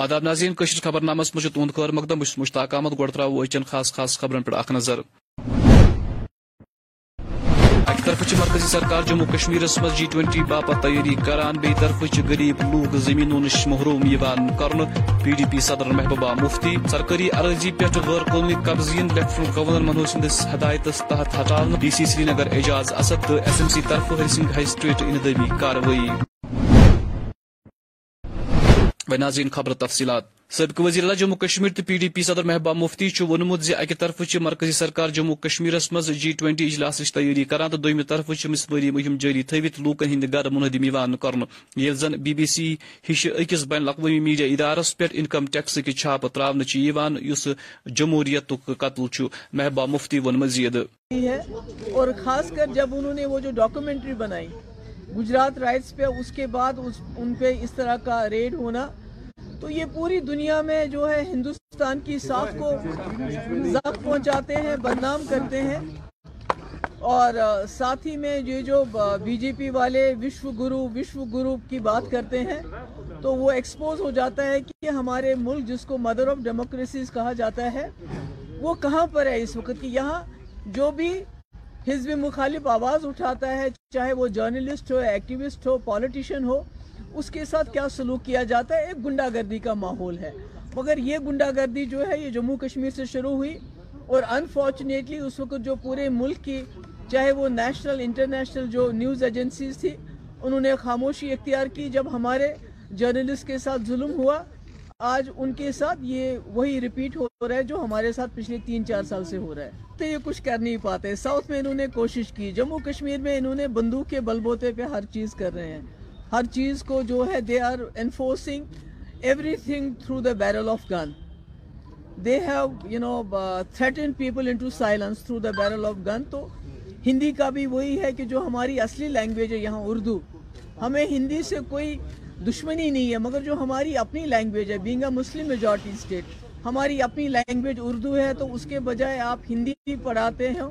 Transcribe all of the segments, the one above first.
آداب ناظرین کشر خبر نامس مجھے تہد خیر مقدم بس مشتاق احمد، گۄڈٕ ترٛاوو أزچٮ۪ن خاص خاص خبرن پٮ۪ٹھ اکھ نظر۔ اکہ طرف مرکزی سرکار جموں کشمیر مز جی ٹوینٹی باپت تیاری کران بی طرف غریب لوگ زمینوں نش محروم کر پی ڈی پی صدر محبوبہ مفتی سرکاری عرضی پہ غیر قومی قبضین لیفٹنٹ گورنر منوج سندس ہدایتس تحت ہٹان ڈی سی سری نگر اعجاز اسد تو ایس ایم سی طرف ہری سنگھ ہائی سٹریٹ اندمی کاروی ناظرین، خبر تفصیلات۔ سابق وزیر اعلیٰ جموں کشمیر تو پی ڈی پی صدر محبوبہ مفتی وونمت اکہ طرف مرکزی سرکار جموں کشمیر مز جی ٹوینٹی اجلاس تیاری کران تو دویمہ طرف مسماری مہم جاری تھوت لوکن ہند گر منہدم کر زن بی بی سی ہش اکس بین الاقوامی میڈیا ادارس پہ انکم ٹیکس کی چھاپ تراؤن اس جمہوریت قتل محبوبہ مفتی ون مزید۔ اور خاص کر جب انہوں نے وہ جو ڈاکومنٹری بنائی گجرات رائٹس پہ، اس کے بعد اس، ان پہ اس طرح کا ریڈ ہونا۔ تو یہ پوری دنیا میں جو ہے ہندوستان کی ساکھ کو ضبط پہنچاتے ہیں، بدنام کرتے ہیں۔ اور ساتھ ہی میں یہ جو بی جے پی والے وشو گرو وشو گرو کی بات کرتے ہیں، تو وہ ایکسپوز ہو جاتا ہے کہ ہمارے ملک جس کو مدر آف ڈیموکریسیز کہا جاتا ہے، وہ کہاں پر ہے اس وقت کی؟ یہاں جو بھی حزب مخالف آواز اٹھاتا ہے، چاہے وہ جرنلسٹ ہو ایکٹیوسٹ ہو پالیٹیشین ہو، اس کے ساتھ کیا سلوک کیا جاتا ہے؟ ایک گنڈا گردی کا ماحول ہے۔ مگر یہ گنڈا گردی جو ہے، یہ جموں کشمیر سے شروع ہوئی اور انفارچونیٹلی اس وقت جو پورے ملک کی، چاہے وہ نیشنل انٹرنیشنل جو نیوز ایجنسیز تھی، انہوں نے خاموشی اختیار کی جب ہمارے جرنلسٹ کے ساتھ ظلم ہوا۔ آج ان کے ساتھ یہ وہی ریپیٹ ہو رہا ہے جو ہمارے ساتھ پچھلے تین چار سال سے ہو رہا ہے۔ تو یہ کچھ کر نہیں پاتے۔ ساؤتھ میں انہوں نے کوشش کی، جموں کشمیر میں انہوں نے بندوق کے بلبوتے پہ ہر چیز کر رہے ہیں۔ ہر چیز کو جو ہے they are enforcing everything through the barrel of gun they have you know threaten people into silence through the barrel of gun تو ہندی کا بھی وہی ہے کہ جو ہماری اصلی لینگویج ہے، یہاں اردو۔ ہمیں ہندی سے کوئی دشمنی نہیں ہے، مگر جو ہماری اپنی لینگویج ہے being a Muslim majority state ہماری اپنی لینگویج اردو ہے، تو اس کے بجائے آپ ہندی بھی پڑھاتے ہیں۔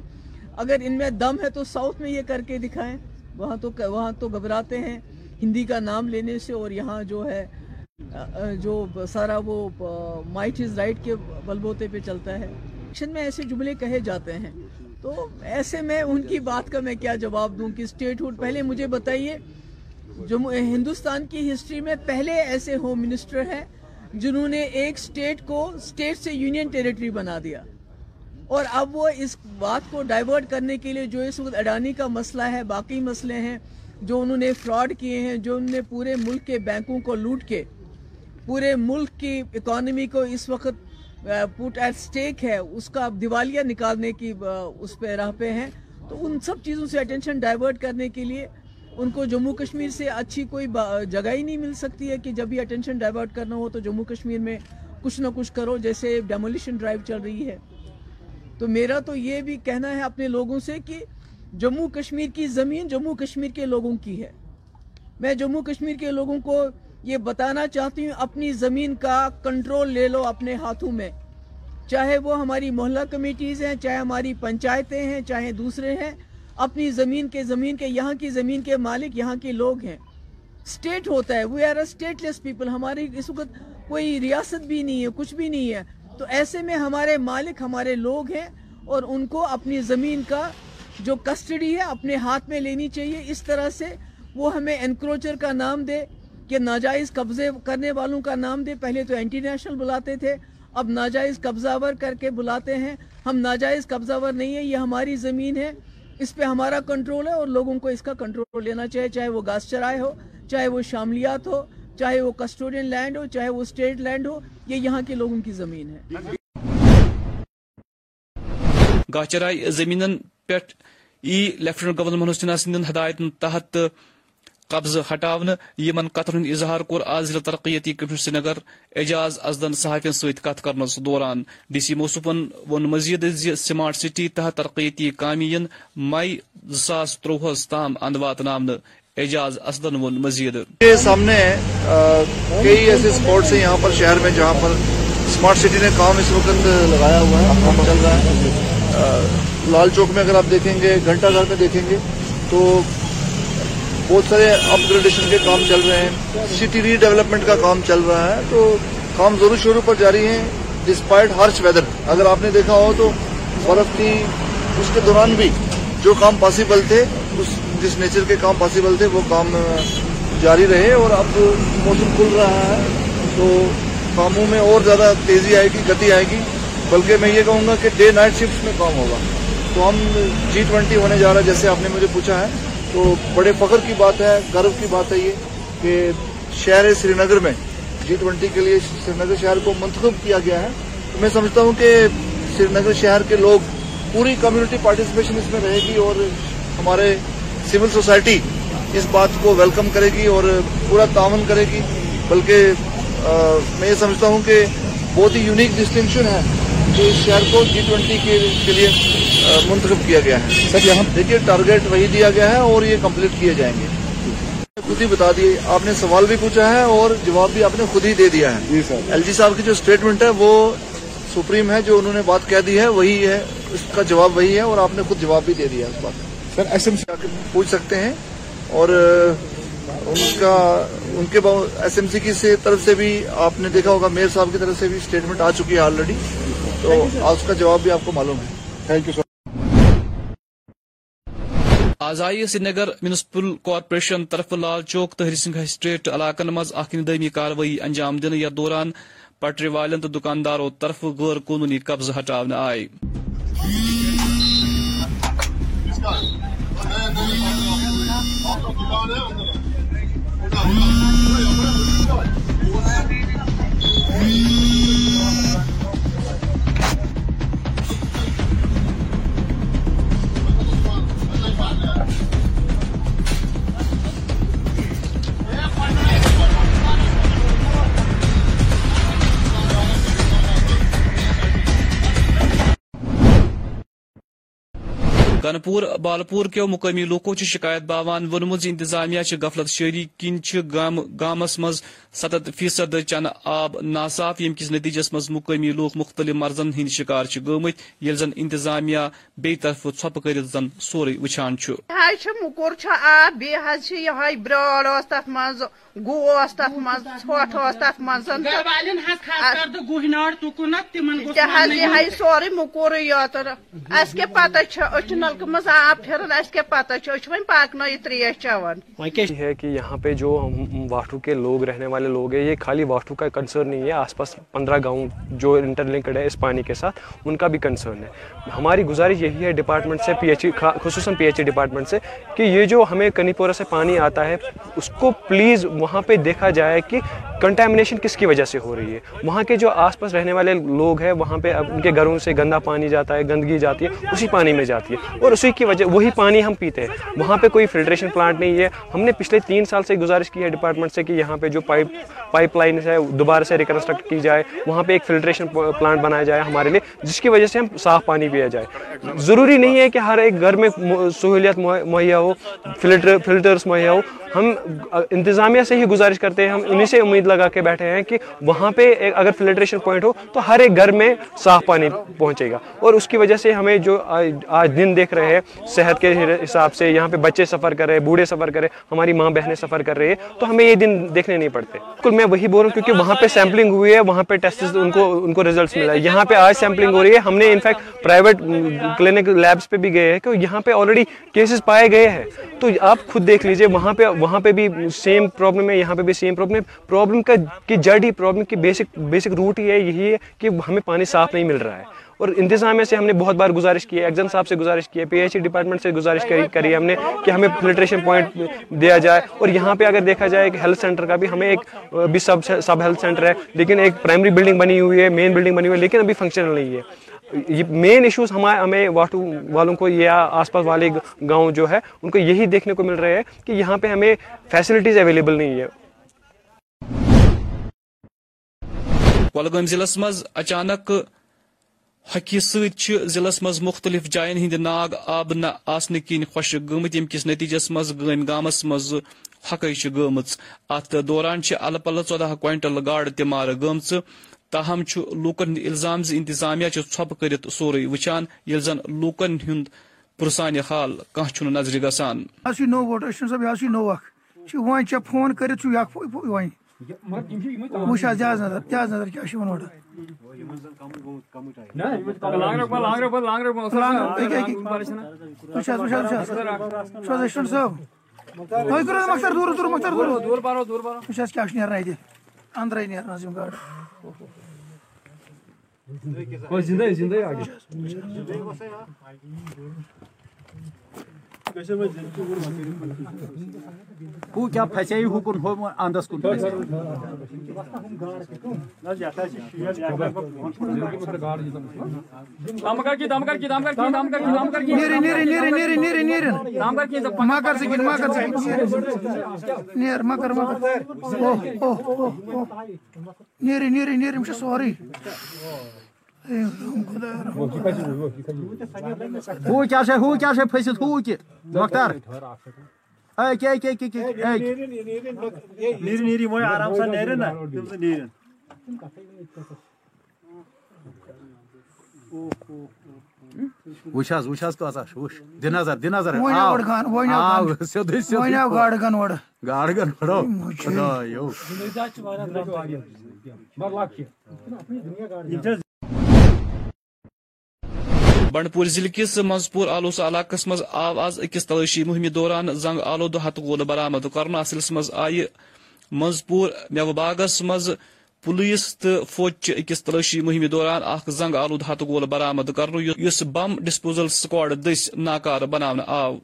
اگر ان میں دم ہے تو ساؤتھ میں یہ کر کے دکھائیں۔ وہاں تو وہاں تو گھبراتے ہیں۔ ہندی کا نام لینے سے اور یہاں جو ہے جو سارا وہ مائٹ از رائٹ کے بلبوتے پہ چلتا ہے۔ ایکشن میں ایسے جملے کہے جاتے ہیں۔ تو ایسے میں ان کی بات کا میں کیا جواب دوں کہ اسٹیٹ ہوڈ پہلے مجھے بتائیے جو ہندوستان کی ہسٹری میں پہلے ایسے ہوم منسٹر ہیں جنہوں نے ایک اسٹیٹ کو اسٹیٹ سے یونین ٹیریٹری بنا دیا۔ اور اب وہ اس بات کو ڈائیورٹ کرنے کے لیے جو اس وقت اڈانی کا مسئلہ ہے، باقی مسئلے ہیں، جو انہوں نے فراڈ کیے ہیں، جو انہوں نے پورے ملک کے بینکوں کو لوٹ کے پورے ملک کی اکانومی کو اس وقت پوٹ ایٹ سٹیک ہے۔ اس کا دیوالیہ نکالنے کی اس پہ راہ پہ ہیں۔ تو ان سب چیزوں سے اٹینشن ڈائیورٹ کرنے کے لیے ان کو جموں کشمیر سے اچھی کوئی جگہ ہی نہیں مل سکتی ہے کہ جب بھی اٹینشن ڈائیورٹ کرنا ہو تو جموں کشمیر میں کچھ نہ کچھ کرو، جیسے ڈیمولیشن ڈرائیو چل رہی ہے۔ تو میرا تو یہ بھی کہنا ہے اپنے لوگوں سے کہ جموں کشمیر کی زمین جموں کشمیر کے لوگوں کی ہے۔ میں جموں کشمیر کے لوگوں کو یہ بتانا چاہتی ہوں، اپنی زمین کا کنٹرول لے لو اپنے ہاتھوں میں۔ چاہے وہ ہماری محلہ کمیٹیز ہیں، چاہے ہماری پنچایتیں ہیں، چاہے دوسرے ہیں اپنی زمین کے زمین کے، یہاں کی زمین کے مالک، یہاں کے لوگ ہیں۔ سٹیٹ ہوتا ہے we are a stateless people ہماری اس وقت کوئی ریاست بھی نہیں ہے، کچھ بھی نہیں ہے۔ تو ایسے میں ہمارے مالک، ہمارے لوگ ہیں اور ان کو اپنی زمین کا جو کسٹڈی ہے، اپنے ہاتھ میں لینی چاہیے۔ اس طرح سے وہ ہمیں انکروچر کا نام دے کہ ناجائز قبضے کرنے والوں کا نام دے۔ پہلے تو انٹی نیشنل بلاتے تھے، اب ناجائز قبضہ ور کر کے بلاتے ہیں۔ ہم ناجائز قبضہ ور نہیں ہے یہ ہماری زمین ہے۔ اس پہ ہمارا کنٹرول ہے اور لوگوں کو اس کا کنٹرول لینا چاہیے، چاہے وہ گاس چرائے ہو، چاہے وہ شاملیات ہو، چاہے وہ کسٹوڈین لینڈ ہو، چاہے وہ اسٹیٹ لینڈ ہو، یہ یہاں کے لوگوں کی زمین ہے۔ گاچرائی زمینن پیٹ ای لیفٹنٹ گورنر منوج سنہا سند ہدایت تحت قبضہ ہٹاون، یمن قطر اظہار کور آز ضلع ترقیتی کمشن سری نگر اعجاز ازدن صحافین ست کت کرنس دوران۔ ڈی سی موصوفن ون مزید سمارٹ سٹی تحت ترقیتی کامین مئی زاس تروہس تام اند واتن اعجاز اسدن ون مزید۔ سامنے کئی ایسے اسپاٹس ہیں یہاں پر شہر میں جہاں پر اسمارٹ سٹی نے کام اس وقت لگایا ہوا ہے، کام چل رہا ہے۔ لال چوک میں اگر آپ دیکھیں گے، گھنٹہ گھر میں دیکھیں گے، تو بہت سارے اپ گریڈیشن کے کام چل رہے ہیں۔ سٹی ری ڈیولپمنٹ کا کام چل رہا ہے۔ تو کام ضرور شروع پر جاری ہیں۔ ڈسپائٹ ہارش ویدر اگر آپ نے دیکھا ہو تو برف کی اس کے دوران بھی جو کام پاسبل تھے، اس جس نیچر کے کام پاسبل تھے، وہ کام جاری رہے اور اب موسم کھل رہا ہے۔ تو کاموں میں اور زیادہ تیزی آئے گی، گتی آئے گی۔ بلکہ میں یہ کہوں گا کہ ڈے نائٹ شفٹ میں کام ہوگا۔ تو ہم جی ٹوینٹی ہونے جا رہا ہے، جیسے آپ نے مجھے پوچھا ہے۔ تو بڑے فخر کی بات ہے، گرو کی بات ہے یہ کہ شہر سری نگر میں جی ٹوینٹی کے لیے سری نگر شہر کو منتخب کیا گیا ہے۔ میں سمجھتا ہوں کہ سری نگر شہر کے لوگ پوری کمیونٹی پارٹیسپیشن اس میں رہے گی اور ہمارے سول سوسائٹی اس بات کو ویلکم کرے گی اور پورا تعاون کرے گی۔ بلکہ میں یہ سمجھتا ہوں کہ بہت ہی یونیک ڈسٹنکشن ہے۔ کہ اس شہر کو جی ٹوینٹی کے لیے منتخب کیا گیا ہے۔ سر یہاں دیکھیے ٹارگیٹ وہی دیا گیا ہے اور یہ کمپلیٹ کیے جائیں گے۔ خود ہی بتا دیے آپ نے سوال بھی پوچھا ہے اور جواب بھی آپ نے خود ہی دے دیا ہے۔ ایل جی صاحب کی جو اسٹیٹمنٹ ہے وہ سپریم ہے جو انہوں نے بات کہہ دی ہے وہی ہے۔ اس کا جواب وہی ہے اور آپ نے خود جواب بھی دے دیا اس بات سر ایس ایم سی پوچھ سکتے ہیں اور ان کا ان کے ایس ایم سی کی طرف سے بھی آپ نے دیکھا ہوگا میئر صاحب کی طرف سے بھی اسٹیٹمنٹ آ چکی ہے آلریڈی تو اس کا جواب بھی آپ کو معلوم ہے۔ تھینک یو سر آزائی سری نگر میونسپل کارپوریشن طرف لال چوک تو ہری سنگھ سٹریٹ علاقن مز اندمی کاروٲیی انجام دن یا دوران پٹری والن تو دکانداروں طرف غیر قانونی قبضہ ہٹاؤن آئی گنپور بالپور کے مقامی لوکو شکایت باوان ونمت انتظامیہ غفلت شہری کن گامس مز ستت فیصد چن آب ناصاف یم کس نتیجس مز مقامی لوک مختلف مرضن ہند شکار گمت یل زن انتظامیہ بی طرف چھپ کرت زن سورے وچان مکر آب یہ برال تک مز گوس تک مز ژھوٹ تک مز تہ یہ سوری مکور یاتر اس پتہ چھ أسۍ پاکہِ منٛز آب پھِرُن اَسہِ کیٛاہ پَتہ چھِ أسۍ چھِ وۄنۍ پاکنٲیِتھ ترٛیش چٮ۪وان وۄنۍ کیا ہے کہ یہاں پہ جو واٹو کے لوگ رہنے والے لوگ ہیں یہ خالی واٹو کا کنسرن نہیں ہے آس پاس پندرہ گاؤں جو انٹر لنکڈ ہے اس پانی کے ساتھ ان کا بھی کنسرن ہے۔ ہماری گزارش یہی ہے ڈپارٹمنٹ سے پی ایچ ای خصوصاً پی ایچ ای ڈپارٹمنٹ سے کہ یہ جو ہمیں کنی پورا سے پانی آتا ہے اس کو پلیز وہاں پہ دیکھا جائے کہ کنٹیمنیشن کس کی وجہ سے ہو رہی ہے۔ وہاں کے جو آس پاس رہنے والے لوگ ہیں وہاں پہ ان کے گھروں سے گندہ پانی جاتا ہے گندگی جاتی ہے اسی پانی میں جاتی ہے۔ اور اسی کی وجہ وہی پانی ہم پیتے ہیں۔ وہاں پہ کوئی فلٹریشن پلانٹ نہیں ہے۔ ہم نے پچھلے تین سال سے گزارش کی ہے ڈپارٹمنٹ سے کہ یہاں پہ جو پائپ پائپ لائنس ہے دوبارہ سے ریکنسٹرکٹ کی جائے۔ وہاں پہ ایک فلٹریشن پلانٹ بنایا جائے ہمارے لیے، جس کی وجہ سے ہم صاف پانی پیا جائے۔ ضروری نہیں ہے کہ ہر ایک گھر میں سہولیت مہیا ہو، فلٹر فلٹرس مہیا ہو۔ ہم انتظامیہ سے ہی گزارش کرتے ہیں۔ ہم انہیں سے امید لگا کے بیٹھے ہیں کہ وہاں پہ اگر فلٹریشن پوائنٹ ہو تو ہر ایک گھر میں صاف پانی پہنچے گا۔ اور اس کی وجہ سے ہمیں جو آج دن دیکھ رہے رہے صحت کے حساب سے یہاں پہ بچے سفر کر رہے بوڑھے سفر کر رہے ہماری ماں بہنیں سفر کر رہے ہے تو ہمیں یہ دن دیکھنے نہیں پڑتے۔ بالکل میں وہی بول رہا ہوں کیونکہ وہاں پہ سیمپلنگ ہوئی ہے، وہاں پہ ٹیسٹ ان کو ان کو ریزلٹس ملا ہے۔ یہاں پہ آج سیمپلنگ ہو رہی ہے، ہم نے انفیکٹ پرائیویٹ کلینک لیبس پہ بھی گئے ہیں کہ یہاں پہ آلریڈی کیسز پائے گئے ہیں۔ تو آپ خود دیکھ لیجیے، وہاں پہ وہاں پہ بھی سیم پرابلم ہے، یہاں پہ بھی سیم پرابلم ہے۔ پرابلم کا کہ جڑ ہی پرابلم کی بیسک بیسک روٹ ہی ہے، یہی ہے کہ ہمیں پانی صاف نہیں مل رہا ہے۔ اور انتظامیہ سے ہم نے بہت بار گزارش کی ہے ایگزام صاحب سے گزارش کی ہے، پی ایچ ای ڈپارٹمنٹ سے گزارش کری ہے ہم نے کہ ہمیں فلٹریشن پوائنٹ دیا جائے۔ اور یہاں پہ اگر دیکھا جائے کہ ہیلتھ سینٹر کا بھی ہمیں ایک بھی سب سب ہیلتھ سینٹر ہے، لیکن ایک پرائمری بلڈنگ بنی ہوئی ہے، مین بلڈنگ بنی ہوئی ہے، لیکن ابھی فنکشنل نہیں ہے۔ یہ مین ایشوز ہمارے ہمیں واٹو والوں کو یا آس پاس والے گاؤں جو ہے، ان کو یہی دیکھنے کو مل رہا ہے کہ یہاں پہ ہمیں فیسلٹیز اویلیبل نہیں ہے۔ کۄلگٲمۍ ضلع مز اچانک ہکہِ سۭتۍ چھِ ضِلعس منٛز مُختٔلِف جاین ہٕنٛدۍ ناگ آب نہ آسنہٕ کِنۍ خۄشِک گٔمٕتۍ ییٚمہِ کِس نٔتیٖجَس منٛز گٲمۍ گامَس منٛز ہۄکھٕے چھِ گٔمٕژ دوران چھِ اَلہٕ چودہ ژۄداہ گاڑ تار تہِ تاہم چھُ لوٗکن ہُنٛد اِلزام زِ اِنتظامیہ چھُ ژھۄپہٕ کٔرِتھ سورُے زن لوٗکن ہُنٛد پرسان حال کانٛہہ چھُنہٕ نظرِ گژھان ووٹر صٲب یہِ حظ چھُ فون کٔرِتھ وٕچھ حظ حظ نظر دِ حظ نظر کیٛاہ چھِ اورٕ وٕچھ حظ وٕچھ حظ وٕچھ حظ ایسٹنٹ صٲب تُہۍ کٔرِو حظ مختر دوٗر دوٗر مختر دوٗر۔ وٕچھ حظ کیٛاہ چھُ نیران اَتہِ أنٛدرَے نیران حظ یِم گاڈٕ ہو کیا پھسے ہُکُن ہُہ اندس کُن پھسے نیرِن نیرِن نیرِن نیرِن نیرِن نیرِن ما کر سکِن ما کر سکِن نیر ما کر ما کر۔ اوہ اوہ اوہ اوہ۔ نیرِن نیرِن نیرِن یِم چھِ سورُے اے خۄدایا ہو کیا سے ہو کیا سے پھسِتھ ہو کہ مختار اے کیا کیا کیا کیا نیری نیری وۄنۍ آرام سان نیرن نا تِم تہِ نیرن وٕچھ حظ وٕچھ حظ چھِ وٕچھ دِ نظر دِ نظر وۄنۍ آو گۄڈٕ گان وۄنۍ آو آو گان سیوٚدُے وۄنۍ سیوٚدُے آو گاڈٕ گن اورٕ گاڈٕ گن پھڑو خدایو بنڈپور ضلع کس منظپور آلوس علاقس مز آو آز اکس تلاشی مہم دوران زنگ آلود ہت گول برامد کرنا اصلس مز آئی منزپور میوٕ باغس مز پولیس تو فوجچہِ اکس تلاشی مہم دوران اخ زنگ آلود ہتہٕ گول برامد کرنا یُس بم ڈسپوزل سکواڈ دس ناکار بناونہٕ آو۔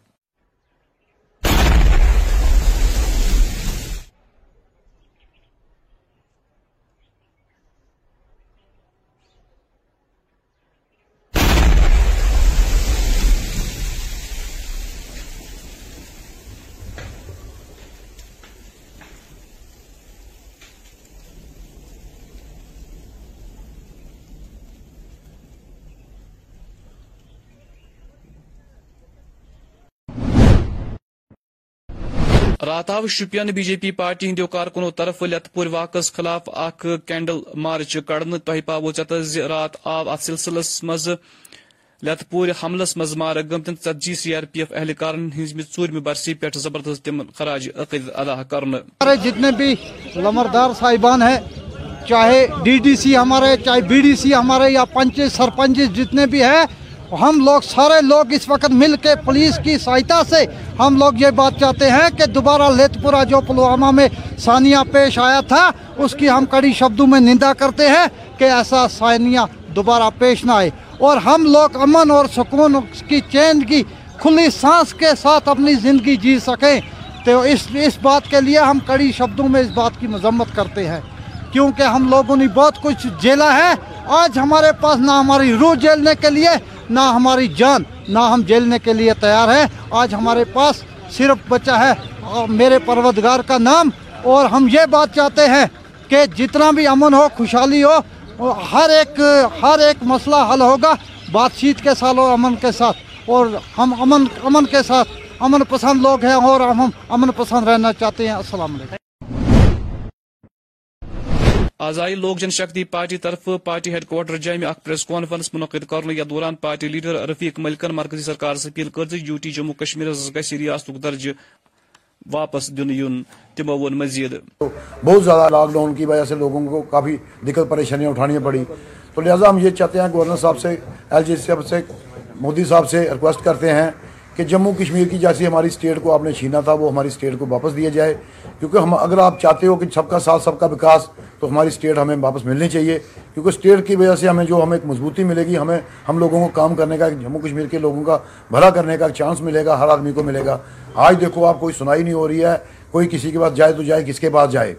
رات آو Shopian B J P party ہندو کارکنو طرف لت پور واقعس خلاف اخ کینڈل مارچ کڑنہٕ تۄہہِ پاوو ژےٚ زِ رات آو اتھ سلسلس منٛز لت پور حملس منٛز مارٕ گٔمتٮ۪ن ژتجی سی آر پی ایف اہلکارن ہٕنٛزمہِ ژوٗرمہِ برسی پٮ۪ٹھ زبردست تِمن خراج عقیدت ادا کرنہٕ۔ جتنے بھی لمردار صاحبان ہیں، چاہے ڈی ڈی سی ہمارے، چاہے بی ڈی سی ہمارے یا پنچ سرپنچ جتنے بھی ہیں ہم لوگ سارے لوگ اس وقت مل کے پولیس کی سہایتا سے ہم لوگ یہ بات چاہتے ہیں کہ دوبارہ لیت پورا جو پلوامہ میں ثانیہ پیش آیا تھا، اس کی ہم کڑی شبدوں میں نندا کرتے ہیں کہ ایسا ثانیہ دوبارہ پیش نہ آئے۔ اور ہم لوگ امن اور سکون کی چین کی کھلی سانس کے ساتھ اپنی زندگی جی سکیں۔ تو اس اس بات کے لیے ہم کڑی شبدوں میں اس بات کی مذمت کرتے ہیں۔ کیونکہ ہم لوگوں نے بہت کچھ جیلا ہے۔ آج ہمارے پاس نہ ہماری روح جیلنے کے لیے نہ ہماری جان، نہ ہم جیلنے کے لیے تیار ہیں۔ آج ہمارے پاس صرف بچا ہے میرے پروردگار کا نام۔ اور ہم یہ بات چاہتے ہیں کہ جتنا بھی امن ہو، خوشحالی ہو، ہر ایک ہر ایک مسئلہ حل ہوگا بات چیت کے ساتھ اور امن کے ساتھ۔ اور ہم امن امن کے ساتھ۔ امن پسند لوگ ہیں اور ہم امن پسند رہنا چاہتے ہیں۔ السلام علیکم۔ آز آئی لوک جن شکتی پارٹی طرف پارٹی ہیڈ کوارٹر جامع اخ پریس کانفرنس منعقد کرنے یا دوران پارٹی لیڈر رفیق ملکن مرکزی سرکار سے اپیل کر یو ٹی جموں کشمیر گھس ریاست درجہ واپس دن یون تمو وون مزید۔ بہت زیادہ لاک ڈاؤن کی وجہ سے لوگوں کو کافی دقت پریشانیاں اٹھانی پڑی۔ تو لہٰذا ہم یہ چاہتے ہیں گورنر صاحب سے، ایل جی صاحب سے، مودی صاحب سے ریکویسٹ کرتے ہیں۔ کہ جموں کشمیر کی جیسی ہماری اسٹیٹ کو آپ نے چھینا تھا، وہ ہماری اسٹیٹ کو واپس دیا جائے۔ کیونکہ ہم اگر آپ چاہتے ہو کہ سب کا ساتھ، سب کا وکاس، تو ہماری اسٹیٹ ہمیں واپس ملنی چاہیے۔ کیونکہ اسٹیٹ کی وجہ سے ہمیں جو، ہمیں ایک مضبوطی ملے گی، ہمیں ہم لوگوں کو کام کرنے کا، جموں کشمیر کے لوگوں کا بھلا کرنے کا چانس ملے گا، ہر آدمی کو ملے گا۔ آج دیکھو، آپ کوئی سنائی نہیں ہو رہی ہے، کوئی کسی کے پاس جائے تو جائے، کس کے پاس جائے؟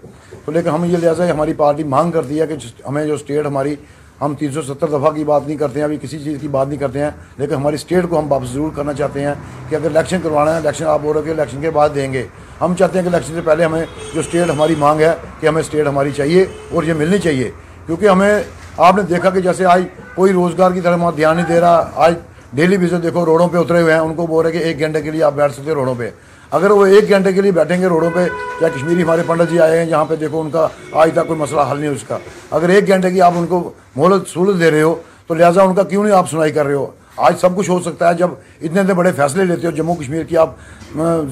تو لیکن ہم یہ لہٰذا ہماری پارٹی مانگ کرتی ہے کہ ہمیں جو اسٹیٹ ہماری ہم تین سو ستر دفعہ کی بات نہیں کرتے ہیں، ابھی کسی چیز کی بات نہیں کرتے ہیں، لیکن ہماری اسٹیٹ کو ہم واپس ضرور کرنا چاہتے ہیں کہ اگر الیکشن کروانا ہے الیکشن آپ بول رہے کہ الیکشن کے بعد دیں گے۔ ہم چاہتے ہیں کہ الیکشن سے پہلے ہمیں جو اسٹیٹ ہماری مانگ ہے کہ ہمیں اسٹیٹ ہماری چاہیے اور یہ ملنی چاہیے۔ کیونکہ ہمیں، آپ نے دیکھا کہ جیسے آج کوئی روزگار کی طرف وہاں دھیان نہیں دے رہا، آج ڈیلی بیسس دیکھو روڈوں پہ اترے ہوئے ہیں، ان کو بول رہے کہ ایک گھنٹے کے لیے آپ بیٹھ سکتے روڈوں پہ۔ اگر وہ ایک گھنٹے کے لیے بیٹھیں گے روڈوں پہ، یا کشمیری ہمارے پنڈت جی آئے ہیں جہاں پہ دیکھو ان کا آج تک کوئی مسئلہ حل نہیں اس کا۔ اگر ایک گھنٹے کی آپ ان کو مہلت سہولت دے رہے ہو، تو لہٰذا ان کا کیوں نہیں آپ سنائی کر رہے ہو؟ آج سب کچھ ہو سکتا ہے جب اتنے اتنے بڑے فیصلے لیتے ہو، جموں کشمیر کی آپ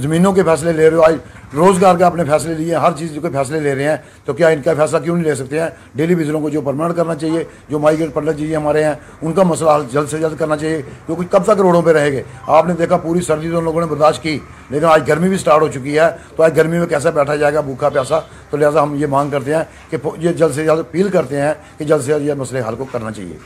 زمینوں کے فیصلے لے رہے ہو، آج روزگار کا اپنے فیصلے لیے ہر چیز کے فیصلے لے رہے ہیں، تو کیا ان کا فیصلہ کیوں نہیں لے سکتے ہیں؟ ڈیلی وزروں کو جو پرماننٹ کرنا چاہیے، جو مائیگریٹ پڑھنا جی چاہیے ہمارے ہیں، ان کا مسئلہ حل جلد سے جلد کرنا چاہیے کیونکہ کب تک روڈوں پہ رہے گے آپ نے دیکھا پوری سردی تو ان لوگوں نے برداشت کی، لیکن آج گرمی بھی سٹارٹ ہو چکی ہے، تو آج گرمی میں کیسا بیٹھا جائے گا بھوکا پیاسا؟ تو لہٰذا ہم یہ مانگ کرتے ہیں کہ یہ جلد سے جلد اپیل کرتے ہیں کہ جلد سے جلد یہ مسئلے حل کو کرنا چاہیے۔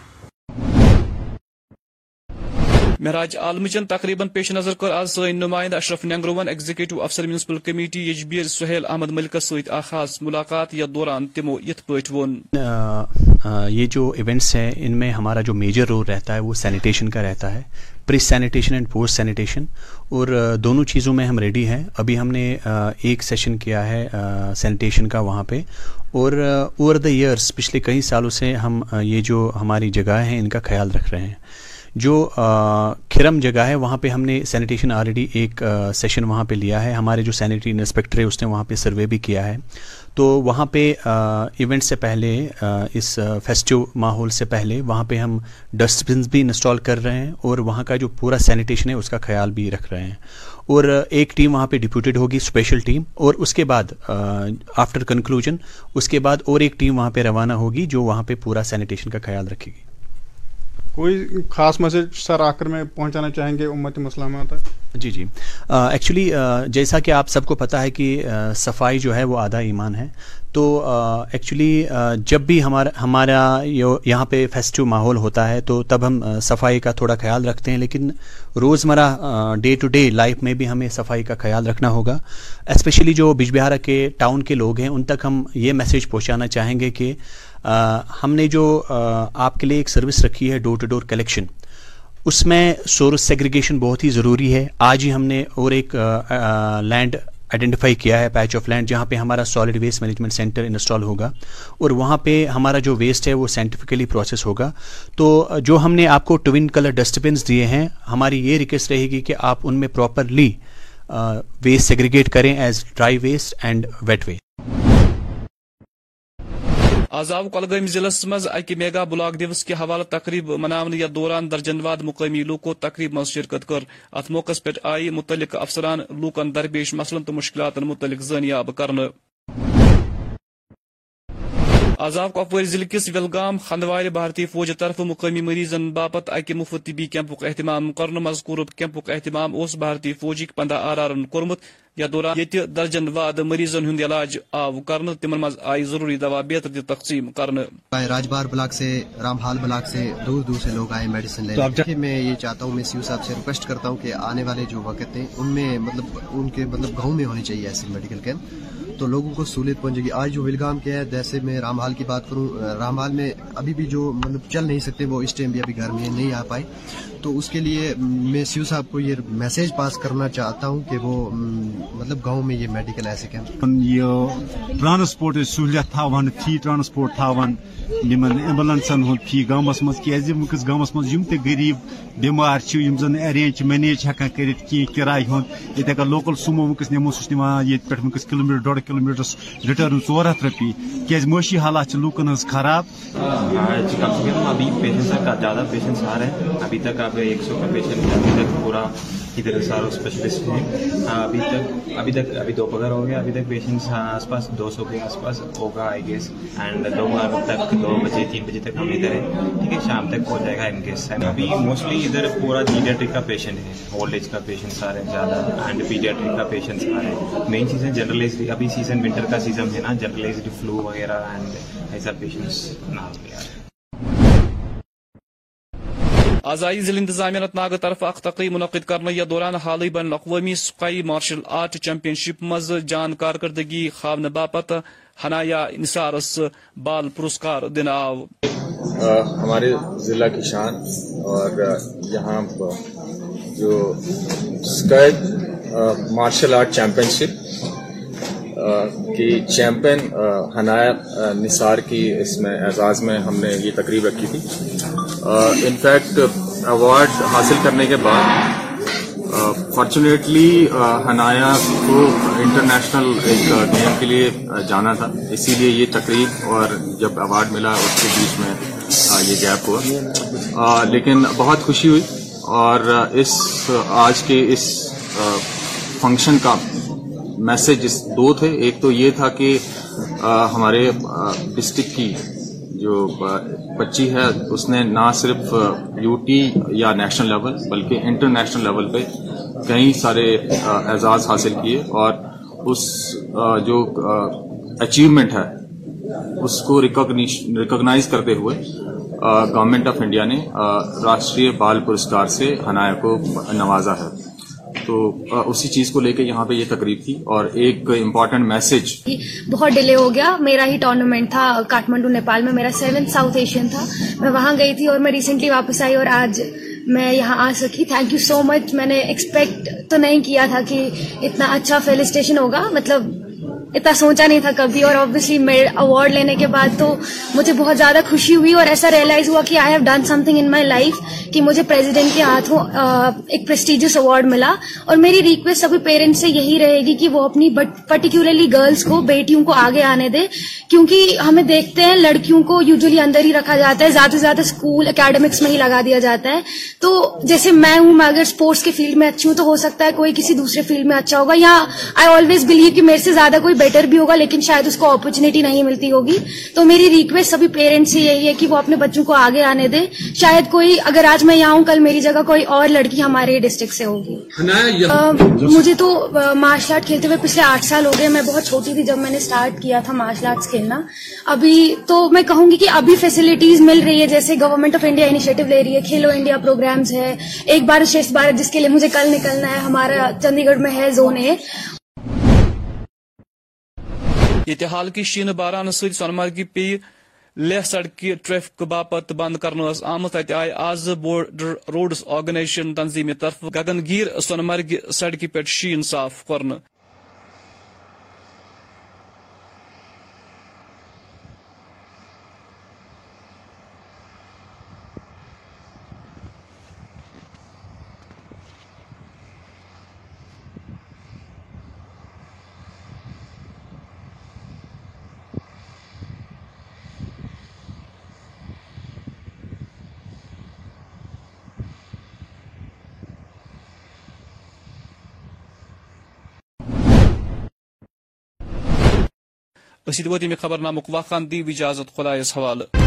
مہراج عالمچن تقریباً پیش نظر کر آج سن نمائندہ اشرف نینگروون ایگزیکٹو افسر میونسپل کمیٹی یجبیر سہیل احمد ملکس ست خاص ملاقات یا دوران تمو یت پٹ وون یہ جو ایونٹس ہیں، ان میں ہمارا جو میجر رول رہتا ہے، وہ سینیٹیشن کا رہتا ہے pre sanitation and post sanitation اور دونوں چیزوں میں ہم ریڈی ہیں۔ ابھی ہم نے ایک سیشن کیا ہے سینیٹیشن کا وہاں پہ۔ اور اوور دا ایئرس پچھلے کئی سالوں سے ہم یہ جو ہماری جگہ ہیں، ان کا خیال رکھ رہے ہیں۔ جو کھرم جگہ ہے، وہاں پہ ہم نے سینیٹیشن آلریڈی ایک سیشن وہاں پہ لیا ہے۔ ہمارے جو سینیٹری انسپیکٹر ہے اس نے وہاں پہ سروے بھی کیا ہے۔ تو وہاں پہ ایونٹ سے پہلے اس فیسٹیو ماحول سے پہلے وہاں پہ ہم ڈسٹ بنس بھی انسٹال کر رہے ہیں اور وہاں کا جو پورا سینیٹیشن ہے، اس کا خیال بھی رکھ رہے ہیں۔ اور ایک ٹیم وہاں پہ ڈپوٹیڈ ہوگی اسپیشل ٹیم اور اس کے بعد آفٹر کنکلوژن اس کے بعد اور ایک ٹیم وہاں پہ روانہ ہوگی، جو وہاں پہ پورا سینیٹیشن کا خیال رکھے گی۔ کوئی خاص میسج سر آ کر میں پہنچانا چاہیں گے امت مسلمہ تک؟ جی جی۔ ایکچولی جیسا کہ آپ سب کو پتہ ہے کہ صفائی جو ہے وہ آدھا ایمان ہے۔ تو ایکچولی جب بھی ہمارا ہمارا یہاں پہ فیسٹیو ماحول ہوتا ہے تو تب ہم صفائی کا تھوڑا خیال رکھتے ہیں۔ لیکن روزمرہ ڈے ٹو ڈے لائف میں بھی ہمیں صفائی کا خیال رکھنا ہوگا۔ اسپیشلی جو بج بہارا کے ٹاؤن کے لوگ ہیں، ان تک ہم یہ میسیج پہنچانا چاہیں گے کہ ہم نے جو آپ کے لیے ایک سروس رکھی ہے ڈور ٹو ڈور کلیکشن، اس میں سورس سیگریگیشن بہت ہی ضروری ہے۔ آج ہی ہم نے اور ایک لینڈ آئیڈینٹیفائی کیا ہے، پیچ آف لینڈ، جہاں پہ ہمارا solid waste management centre install ہوگا اور وہاں پہ ہمارا جو ویسٹ ہے وہ سائنٹیفکلی پروسیس ہوگا۔ تو جو ہم نے آپ کو ٹوین کلر ڈسٹ بنس دیے ہیں، ہماری یہ ریکویسٹ رہے گی کہ آپ ان میں پراپرلی ویسٹ سیگریگیٹ کریں as dry waste and wet waste. آز آو کلگام ضلع مز اکہ میگا بلاک دوس کے حوالہ تقریب منانے یا دوران درجن واد مقامی لوکو تقریب مز شرکت کر. ات موقع پہ آئی متعلق افسران لوکن درپیش مسلن تو مشکلات متعلق زنیاب کرنے آزاب کپوار ضلع کس ولگام خندوار بھارتی فوج طرف مقامی مریضن باپت اکہ مفت طبی کیمپک اہتمام کرنے مذکور کیمپک اہتمام اس بھارتی فوجک پندہ آرارن کورمت یا دوران یہ درجن واد مریضن ہند علاج آو کرنے تمن مز آئی ضروری دوا بہتر تقسیم کرنے راجبار بلاک سے رام حال بلاک سے دور دور سے لوگ آئے میڈیسن لینے۔ میں یہ چاہتا ہوں میں سی صاحب سے ریکویسٹ کرتا ہوں کہ آنے والے جو وقت ہیں ان میں مطلب ان کے مطلب گاؤں میں ہونے چاہیے ایسے میڈیکل کیمپ تو لوگوں کو سہولت پہنچے گی۔ آج جو ولگام کے ہے جیسے میں رام حال کی بات کروں رام حال میں ابھی بھی جو مطلب چل نہیں سکتے، وہ اس ٹائم بھی ابھی گھر میں نہیں آ پائے۔ تو اس کے لیے میں سیو صاحب کو یہ میسج پاس کرنا چاہتا ہوں کہ وہ مطلب گاؤں میں یہ میڈیکل ایسے کیمپ۔ یہ ٹرانسپورٹ سہولیت تھاون فی ٹرانسپورٹ تھاون۔ نمن ایمبولینسن ہند فی گامس مز کیازِ ونکس گامس مز یم تہ غریب بیمار چھ، یم زن ارینج، مینیج ہیکان کرت کی کرایہ ہند یہ اگر لوکل سومو ونکس نمو سہ نوان یہ پہ ونکس کلو میٹر ڈوڑ کلو ژور ہتھ رۄپیہِ کیازِ معاشی حالات لوکن ہز خراب کم سے کم ابھی پیشنٹس کا زیادہ پیشنٹس آ رہے ہیں ابھی تک اب ایک سو کا پیشنٹ ابھی تک پورا ادھر سارا اسپیشلسٹ ہیں۔ ہاں، ابھی تک ابھی تک، ابھی دوپہر ہو گیا۔ ابھی تک پیشنٹس آس پاس، دو سو کے آس پاس ہوگا آئی گیس اینڈ دو تک، دو بجے، تین بجے تک ہم ادھر ہیں۔ ٹھیک ہے، شام تک ہو جائے گا ان کیس ابھی موسٹلی ادھر پورا پیڈیاٹرک کا پیشنٹ ہے۔ اولڈ ایج کا پیشنٹس آ رہے ہیں زیادہ اینڈ پیڈیاٹرک کا پیشنٹس آ رہے ہیں مین چیزیں جنرلائزڈ ابھی سیزن ونٹر کا سیزن ہے نا۔ جنرلائزڈ فلو وغیرہ اینڈ ایسا پیشنٹس نہ ہو۔ گیا آز آئی ضلع انتظامیہ انت ناگ طرف اخ تقریب منعقد کرنے یا دوران حالی بین الاقوامی Sqay martial art championship مز جان کارکردگی خاون باپت ہنایا نثارس بال پرسکار دن آو ہمارے ضلع کی شان اور یہاں جو Sqay martial art championship کی چیمپئن ہنایا نثار کی اس میں، اعزاز میں ہم نے یہ تقریب رکھی تھی۔ Uh, انفیکٹ ایوارڈ uh, حاصل کرنے کے بعد uh, فارچونیٹلی حنایا کو انٹرنیشنل ایک گیم کے لیے جانا تھا. اسی لیے یہ تقریب اور جب ایوارڈ ملا، اس کے بیچ میں یہ گیپ ہوا. لیکن بہت خوشی ہوئی اور اس آج کے اس فنکشن کا میسج دو تھے. ایک تو یہ تھا کہ ہمارے ڈسٹرکٹ کی جو بچی ہے، اس نے نہ صرف یو ٹی یا نیشنل لیول بلکہ انٹرنیشنل لیول پہ کئی سارے اعزاز حاصل کیے اور اس جو اچیومنٹ ہے، اس کو ریکگنائز کرتے ہوئے گورنمنٹ آف انڈیا نے راشٹریہ بال پرسکار سے حنایا کو نوازا ہے۔ تو اسی چیز کو لے کے یہاں پہ یہ تقریب تھی اور ایک امپورٹنٹ میسج جی، بہت ڈیلے ہو گیا۔ میرا ہی ٹورنامنٹ تھا کاٹمنڈو نیپال میں۔ میرا سیون ساؤتھ ایشین تھا۔ میں وہاں گئی تھی اور میں ریسنٹلی واپس آئی اور آج میں یہاں آ سکی۔ تھینک یو سو مچ میں نے ایکسپیکٹ تو نہیں کیا تھا کہ اتنا اچھا فیل اسٹیشن ہوگا۔ مطلب اتنا سوچا نہیں تھا کبھی اور آبویسلی اوارڈ لینے کے بعد تو مجھے بہت زیادہ خوشی ہوئی اور ایسا ریئلائز ہوا کہ I have done something in my life کہ مجھے پریزیڈنٹ کے ہاتھوں ایک پرسٹیجیس اوارڈ ملا اور میری ریکویسٹ سبھی پیرنٹس سے یہی رہے گی کہ وہ اپنی پرٹیکولرلی گرلس کو، بیٹیوں کو آگے آنے دے، کیونکہ ہمیں دیکھتے ہیں لڑکیوں کو یوزلی اندر ہی رکھا جاتا ہے، زیادہ سے زیادہ اسکول اکیڈمکس میں ہی لگا دیا جاتا ہے۔ تو جیسے میں ہوں، میں اگر اسپورٹس کے فیلڈ میں اچھی ہوں تو ہو سکتا ہے کوئی کسی دوسرے فیلڈ میں اچھا ہوگا یا آئی آلویز بلیو کہ میرے سے زیادہ کوئی بیٹر بھی ہوگا لیکن شاید اس کو اپرچونیٹی نہیں ملتی ہوگی۔ تو میری ریکویسٹ سبھی پیرنٹس سے یہی ہے کہ وہ اپنے بچوں کو آگے آنے دیں۔ شاید کوئی اگر آج میں یہاں ہوں کل میری جگہ کوئی اور لڑکی ہمارے ڈسٹرکٹ سے ہوگی۔ ہاں، مجھے تو مارشل آرٹ کھیلتے ہوئے پچھلے آٹھ سال ہو گئے۔ میں بہت چھوٹی تھی جب میں نے اسٹارٹ کیا تھا مارشل آرٹس کھیلنا۔ ابھی تو میں کہوں گی کہ ابھی فیسلٹیز مل رہی ہے جیسے گورنمنٹ آف انڈیا انیشیٹو لے رہی ہے۔ کھیلو انڈیا پروگرامز ہے۔ ایک بار شیش بھارت جس کے لیے مجھے کل نکلنا ہے ہمارا چنڈی گڑھ میں ہے زون ہے۔ یہ حالکہ شین باران ست مرگی پی لہ سڑکہ ٹریفک باپت بند کرنس آمت ات آئی آز بورڈر روڈس آرگنائزیشن تنظیم طرف گگن گیر سونمرگہ سڑکہ پہ شین صاف کورن أسد وت خبر نامک واقع دی اجازت خدایس حوالہ